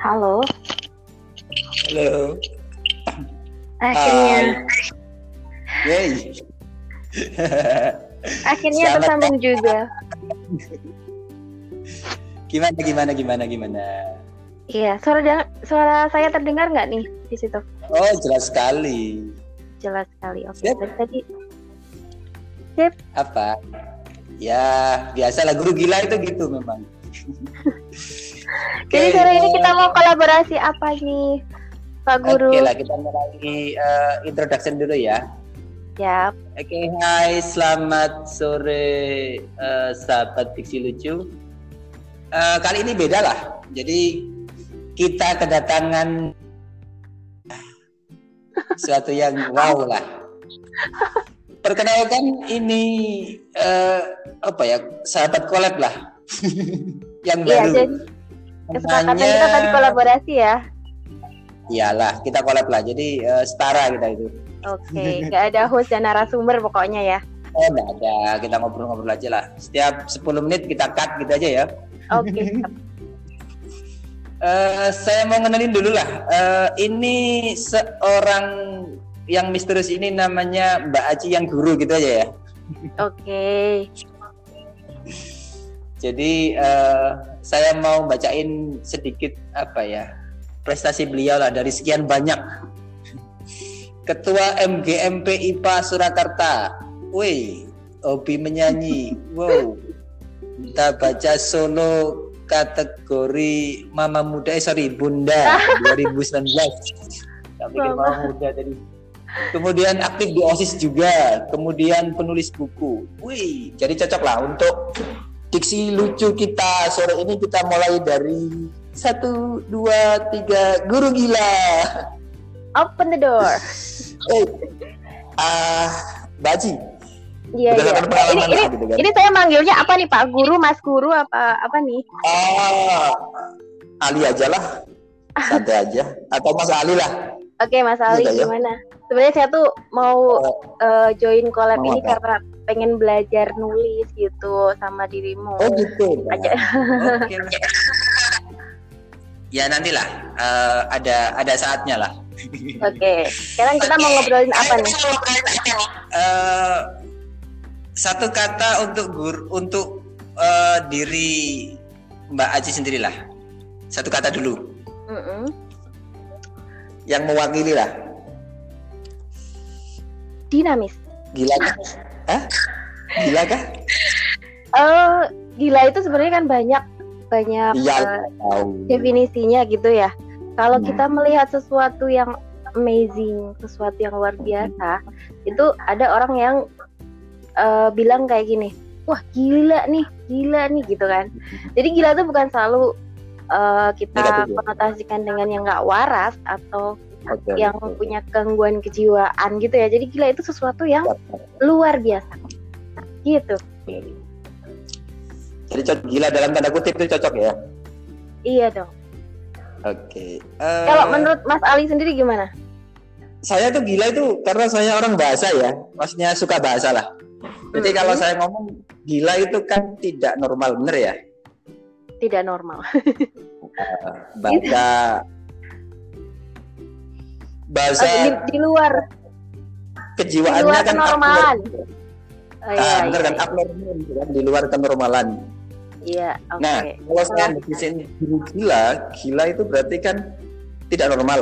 Halo. Halo. Akhirnya. Yeay. Akhirnya Selamat tersambung juga. Gimana gimana gimana gimana? Iya, suara suara saya terdengar nggak nih di situ? Oh jelas sekali. Jelas sekali. Oke, Sip. tadi tadi Apa? Ya biasalah guru gila itu gitu memang. Jadi sore ini kita mau kolaborasi apa nih, Pak Guru? Oke lah kita mulai eh, introduction dulu ya. Ya, Oke, hai, selamat sore eh, sahabat Diksi Lucu. Eh, kali ini beda lah. Jadi kita kedatangan sesuatu yang wow lah. Perkenalkan ini eh, apa ya sahabat collab lah yang iya. baru. Jadi kesepakatan kita tadi kolaborasi ya. Iyalah kita collab lah. Jadi eh, setara kita itu. Oke, nggak ada host dan narasumber pokoknya ya. Oh enggak ada, kita ngobrol-ngobrol aja lah. Setiap 10 menit kita cut gitu aja ya. Oke, siap. Eh, saya mau ngenalin dulu lah. Eh, ini seorang yang misterius ini namanya Mbak Aci yang guru gitu aja ya. oke. Jadi eh, saya mau bacain sedikit apa ya prestasi beliau lah dari sekian banyak. Ketua MGMP IPA Surakarta. Wih, hobi menyanyi. Wow. Kita baca solo kategori Mama Muda, eh sorry Bunda 2019. Tak pikir Mama. Mama Muda tadi. Kemudian aktif di OSIS juga, kemudian penulis buku. Wih, jadi cocok lah untuk diksi lucu kita sore ini kita mulai dari satu dua tiga guru gila. Open the door. Eh, ah, Baji. Iya, iya. Ini, ini, gitu kan. ini saya manggilnya apa nih, Pak Guru, Mas Guru, apa apa nih? Ah, Ali aja lah, santai aja. Atau Mas Ali lah. Oke, Mas Ali, Iya, iya. gimana? Sebenarnya saya tuh mau Oh, eh, join collab Mau ini apa? karena pengen belajar nulis gitu sama dirimu. oh gitu. Aja. Oke. lah. Ya nantilah eh, ada ada saatnya lah. Oke, sekarang kita mau ngobrolin apa nih? Eh, satu kata untuk gur untuk eh, diri Mbak Aji sendirilah. Satu kata dulu Mm-mm. yang mewakili lah. Dinamis. Gila? Hah? Gila kah? Eh, gila itu sebenarnya kan banyak banyak eh, tahu. definisinya gitu ya. Kalau Hmm. kita melihat sesuatu yang amazing, sesuatu yang luar biasa, itu ada orang yang eh, bilang kayak gini, wah gila nih, gila nih gitu kan. Jadi gila itu bukan selalu eh, kita Negatif ya? konotasikan dengan yang nggak waras atau Oke, yang punya gangguan kejiwaan gitu ya. Jadi gila itu sesuatu yang luar biasa. Gitu. Jadi cocok gila dalam tanda kutip itu cocok ya. Iya dong. Oke. Eh, Kalau menurut Mas Ali sendiri gimana? saya tuh gila itu karena saya orang bahasa ya, maksudnya suka bahasa lah. Jadi Mm-mm. kalau saya ngomong gila itu kan tidak normal, bener ya? Tidak normal. Bahasa bahasa Oh, di, di luar. kejiwaannya di luar kan kenormalan. abnormal. Oh, Ah, iya, bener iya, kan abnormal gitu kan, di luar kenormalan. Iya, oke. Nah, kalau saya definisiin gila, gila itu berarti kan tidak normal.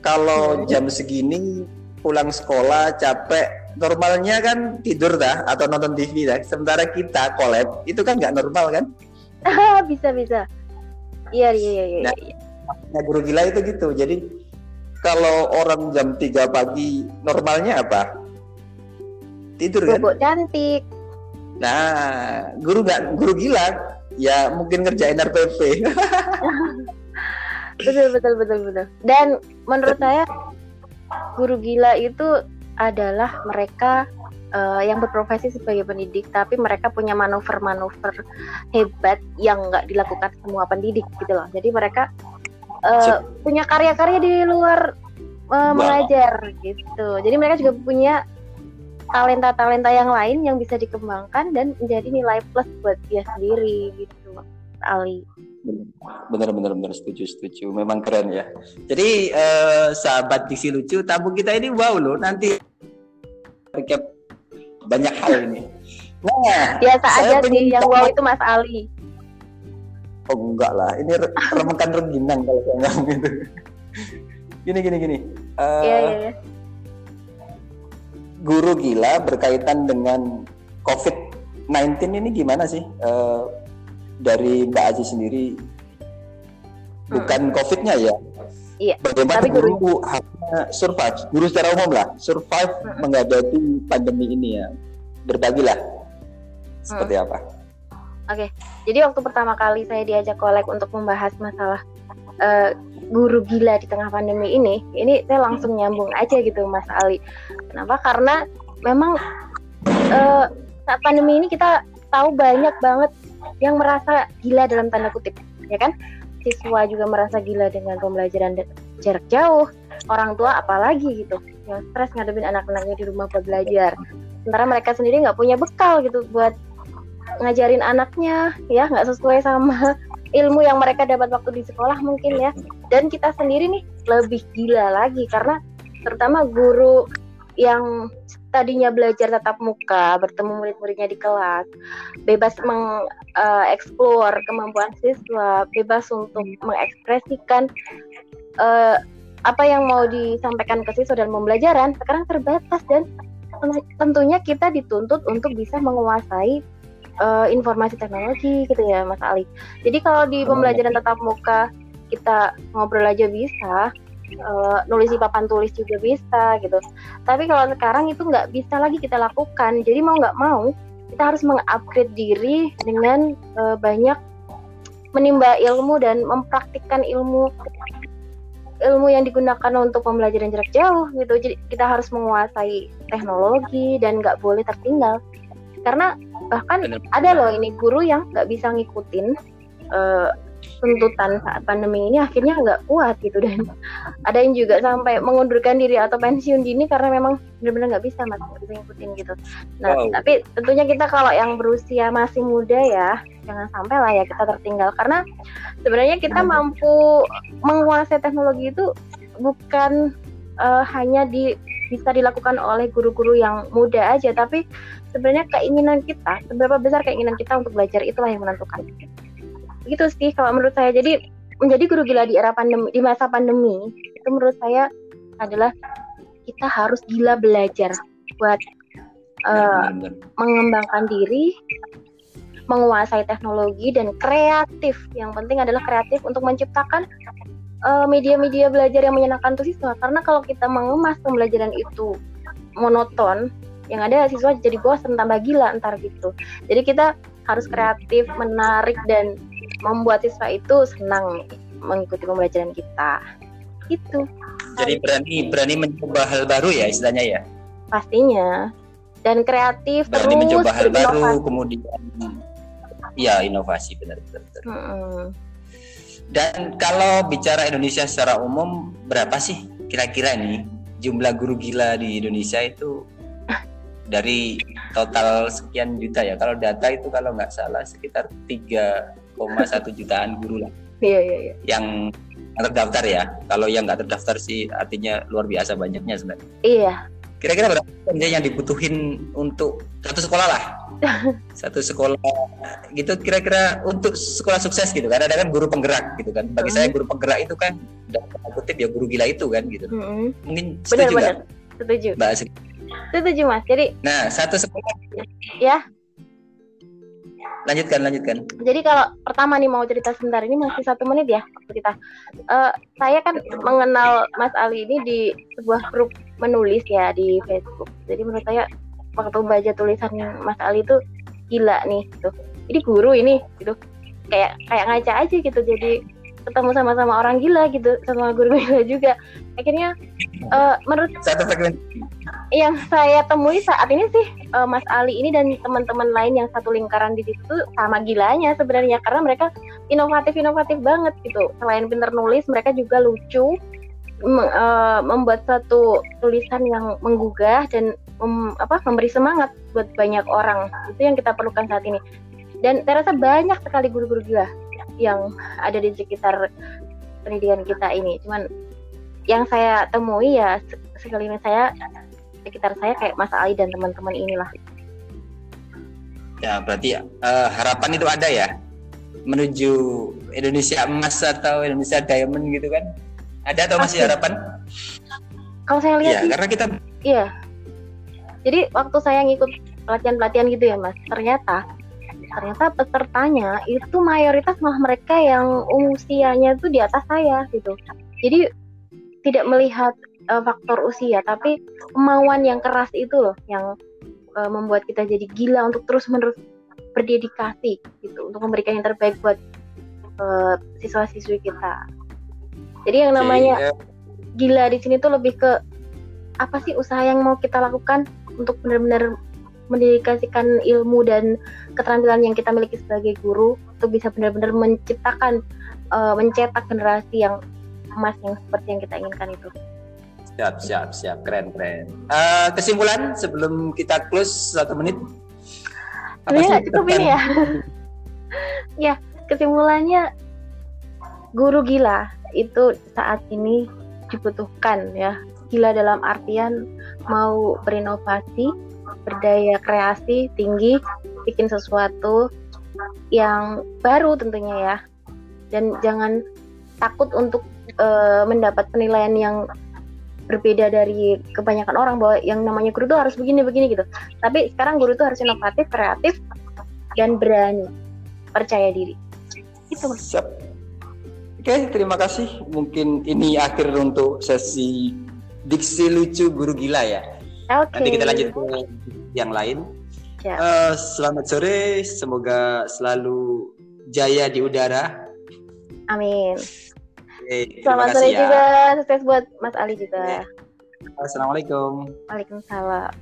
Kalau Hmm. jam segini pulang sekolah capek, normalnya kan tidur dah atau nonton TV dah. Sementara kita collab itu kan nggak normal kan? bisa bisa. Iya iya iya iya. Nah, iya. Nah, guru gila itu gitu. Jadi kalau orang jam 3 pagi normalnya apa? Tidur kan? Bobok cantik. Nah, guru nggak guru gila ya mungkin ngerjain RPP. Betul betul betul betul. Dan menurut saya guru gila itu adalah mereka eh, yang berprofesi sebagai pendidik tapi mereka punya manuver-manuver hebat yang nggak dilakukan semua pendidik gitu loh. Jadi mereka eh, punya karya-karya di luar eh, mengajar gitu. Jadi mereka juga punya talenta-talenta yang lain yang bisa dikembangkan dan menjadi nilai plus buat dia sendiri gitu. Ali. bener bener bener setuju setuju. Memang keren ya. Jadi eh, sahabat diksi lucu tamu kita ini wow loh. Nanti recap banyak hal ini. Nah biasa aja sih yang wow itu Mas Ali oh enggak lah ini remekan rengginang kalau saya ngomong gitu gini gini gini uh, iya, iya, iya. guru gila berkaitan dengan COVID-19 ini gimana sih uh, dari Mbak Aji sendiri bukan hmm. COVID-nya ya. Iya. Bagaimana tapi guru, guru survive, guru secara umum lah, survive hmm. menghadapi pandemi ini ya. Berbagilah seperti hmm. apa. Oke, okay. jadi waktu pertama kali saya diajak kolek untuk membahas masalah uh, guru gila di tengah pandemi ini, ini saya langsung nyambung aja gitu Mas Ali. Kenapa? Karena memang uh, saat pandemi ini kita tahu banyak banget yang merasa gila dalam tanda kutip, ya kan? Siswa juga merasa gila dengan pembelajaran jarak jauh, orang tua apalagi gitu, yang stres ngadepin anak-anaknya di rumah buat belajar. Sementara mereka sendiri nggak punya bekal gitu buat ngajarin anaknya, ya nggak sesuai sama ilmu yang mereka dapat waktu di sekolah mungkin ya. Dan kita sendiri nih lebih gila lagi karena terutama guru yang tadinya belajar tatap muka, bertemu murid-muridnya di kelas, bebas mengeksplor uh, kemampuan siswa, bebas untuk mengekspresikan uh, apa yang mau disampaikan ke siswa dalam pembelajaran, sekarang terbatas dan tentunya kita dituntut untuk bisa menguasai uh, informasi teknologi gitu ya Mas Ali. Jadi kalau di pembelajaran tatap muka kita ngobrol aja bisa, uh, nulis di papan tulis juga bisa gitu. Tapi kalau sekarang itu nggak bisa lagi kita lakukan. Jadi mau nggak mau kita harus mengupgrade diri dengan uh, banyak menimba ilmu dan mempraktikkan ilmu ilmu yang digunakan untuk pembelajaran jarak jauh gitu. Jadi kita harus menguasai teknologi dan nggak boleh tertinggal. Karena bahkan Bener. ada loh ini guru yang nggak bisa ngikutin uh, tuntutan saat pandemi ini akhirnya nggak kuat gitu dan ada yang juga sampai mengundurkan diri atau pensiun dini karena memang benar-benar nggak bisa mas bisa ngikutin gitu. Nah wow. tapi tentunya kita kalau yang berusia masih muda ya jangan sampai lah ya kita tertinggal karena sebenarnya kita mampu menguasai teknologi itu bukan uh, hanya di bisa dilakukan oleh guru-guru yang muda aja. Tapi sebenarnya keinginan kita seberapa besar keinginan kita untuk belajar itulah yang menentukan. Gitu sih kalau menurut saya. Jadi menjadi guru gila di era pandemi di masa pandemi itu menurut saya adalah kita harus gila belajar buat uh, mengembangkan diri menguasai teknologi dan kreatif. Yang penting adalah kreatif untuk menciptakan media-media uh, belajar yang menyenangkan untuk siswa karena kalau kita mengemas pembelajaran itu monoton yang ada siswa jadi bosan tambah gila ntar gitu jadi kita harus kreatif menarik dan membuat siswa itu senang mengikuti pembelajaran kita. Itu. Jadi berani berani mencoba hal baru ya istilahnya ya. Pastinya. Dan kreatif berani terus mencoba hal baru kemudian ya inovasi benar benar. benar. Hmm. Dan kalau bicara Indonesia secara umum berapa sih kira-kira nih jumlah guru gila di Indonesia itu dari total sekian juta ya. Kalau data itu kalau nggak salah sekitar tiga satu jutaan guru lah. Iya iya iya. Yang terdaftar ya. Kalau yang nggak terdaftar sih artinya luar biasa banyaknya sebenarnya. Iya. Kira-kira berapa yang dibutuhin untuk satu sekolah lah? Satu sekolah gitu kira-kira untuk sekolah sukses gitu kan. Ada kan guru penggerak gitu kan. Bagi mm. saya guru penggerak itu kan dalam kutip ya guru gila itu kan gitu. Mm. mungkin setuju benar, benar. setuju. Mbak setuju mas. Jadi nah satu sekolah. Ya. Lanjutkan lanjutkan. Jadi kalau pertama nih mau cerita sebentar. Ini masih satu menit ya kita uh, saya kan mengenal Mas Ali ini di sebuah grup menulis ya di Facebook. Jadi menurut saya waktu baca tulisan Mas Ali itu gila nih gitu. Jadi guru ini gitu. Kayak kayak ngaca aja gitu jadi ketemu sama-sama orang gila gitu sama guru gila juga. Akhirnya uh, menurut yang saya temui saat ini sih uh, Mas Ali ini dan teman-teman lain yang satu lingkaran di situ sama gilanya sebenarnya karena mereka inovatif-inovatif banget gitu. Selain pinter nulis, mereka juga lucu uh, membuat satu tulisan yang menggugah dan mem, apa memberi semangat buat banyak orang. Itu yang kita perlukan saat ini. Dan saya rasa banyak sekali guru-guru gila yang ada di sekitar pendidikan kita ini. Cuman yang saya temui ya sekeliling saya sekitar saya kayak Mas Ali dan teman-teman inilah. Ya berarti uh, harapan itu ada ya? Menuju Indonesia emas atau Indonesia diamond gitu kan? Ada atau masih harapan? Kalau saya lihat ya, sih, karena kita iya jadi waktu saya ngikut pelatihan-pelatihan gitu ya mas ternyata ternyata pesertanya itu mayoritas malah mereka yang usianya itu di atas saya gitu. Jadi tidak melihat uh, faktor usia tapi kemauan yang keras itu loh yang uh, membuat kita jadi gila untuk terus menerus berdedikasi gitu untuk memberikan yang terbaik buat uh, siswa-siswi kita. Jadi yang namanya gila di sini tuh lebih ke apa sih usaha yang mau kita lakukan untuk benar-benar mendedikasikan ilmu dan keterampilan yang kita miliki sebagai guru untuk bisa benar-benar menciptakan uh, mencetak generasi yang emas yang seperti yang kita inginkan itu. Siap, siap, siap, keren, keren. Uh, kesimpulan sebelum kita close satu menit. Nggak cukup ini ya. ya, kesimpulannya guru gila itu saat ini dibutuhkan ya. Gila dalam artian mau berinovasi, berdaya kreasi tinggi, bikin sesuatu yang baru tentunya ya. Dan jangan takut untuk uh, mendapat penilaian yang berbeda dari kebanyakan orang bahwa yang namanya guru itu harus begini begini gitu. Tapi sekarang guru itu harus inovatif, kreatif, dan berani, percaya diri. Itu. Siap. Oke, terima kasih. Mungkin ini akhir untuk sesi diksi lucu guru gila ya. Okay. Nanti kita lanjut ke yang lain. Ya. Uh, selamat sore, semoga selalu jaya di udara. Amin. Okay, selamat sore ya. juga, sukses buat Mas Ali juga. Assalamualaikum. Waalaikumsalam.